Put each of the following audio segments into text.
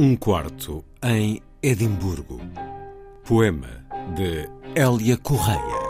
Um quarto em Edimburgo. Poema de Hélia Correia.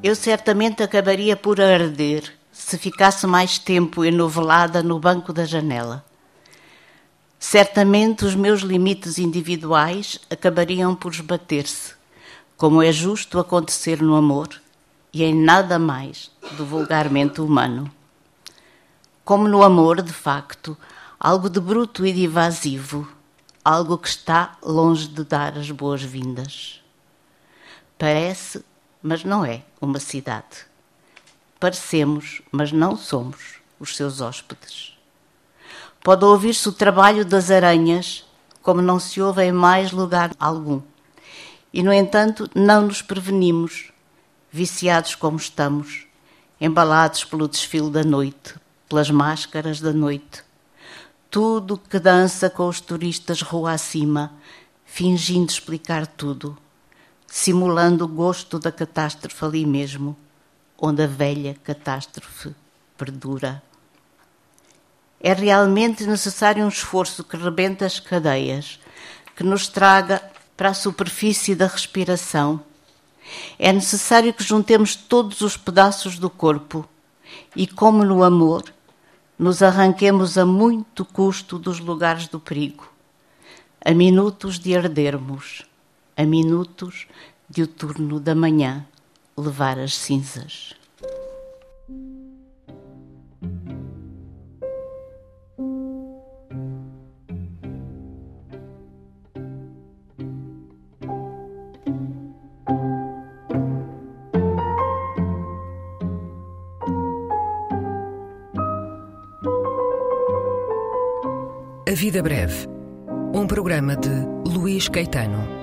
Eu certamente acabaria por arder se ficasse mais tempo enovelada no banco da janela. Certamente os meus limites individuais acabariam por esbater-se, como é justo acontecer no amor e em nada mais do vulgarmente humano. Como no amor, de facto, algo de bruto e de evasivo, algo que está longe de dar as boas-vindas. Parece mas não é uma cidade. Parecemos, mas não somos os seus hóspedes. Pode ouvir-se o trabalho das aranhas, como não se ouve em mais lugar algum. E, no entanto, não nos prevenimos, viciados como estamos, embalados pelo desfile da noite, pelas máscaras da noite. Tudo que dança com os turistas rua acima, fingindo explicar tudo simulando o gosto da catástrofe ali mesmo, onde a velha catástrofe perdura. É realmente necessário um esforço que rebenta as cadeias, que nos traga para a superfície da respiração. É necessário que juntemos todos os pedaços do corpo e, como no amor, nos arranquemos a muito custo dos lugares do perigo, a minutos de ardermos a minutos de o turno da manhã levar as cinzas. A Vida Breve, um programa de Luís Caetano.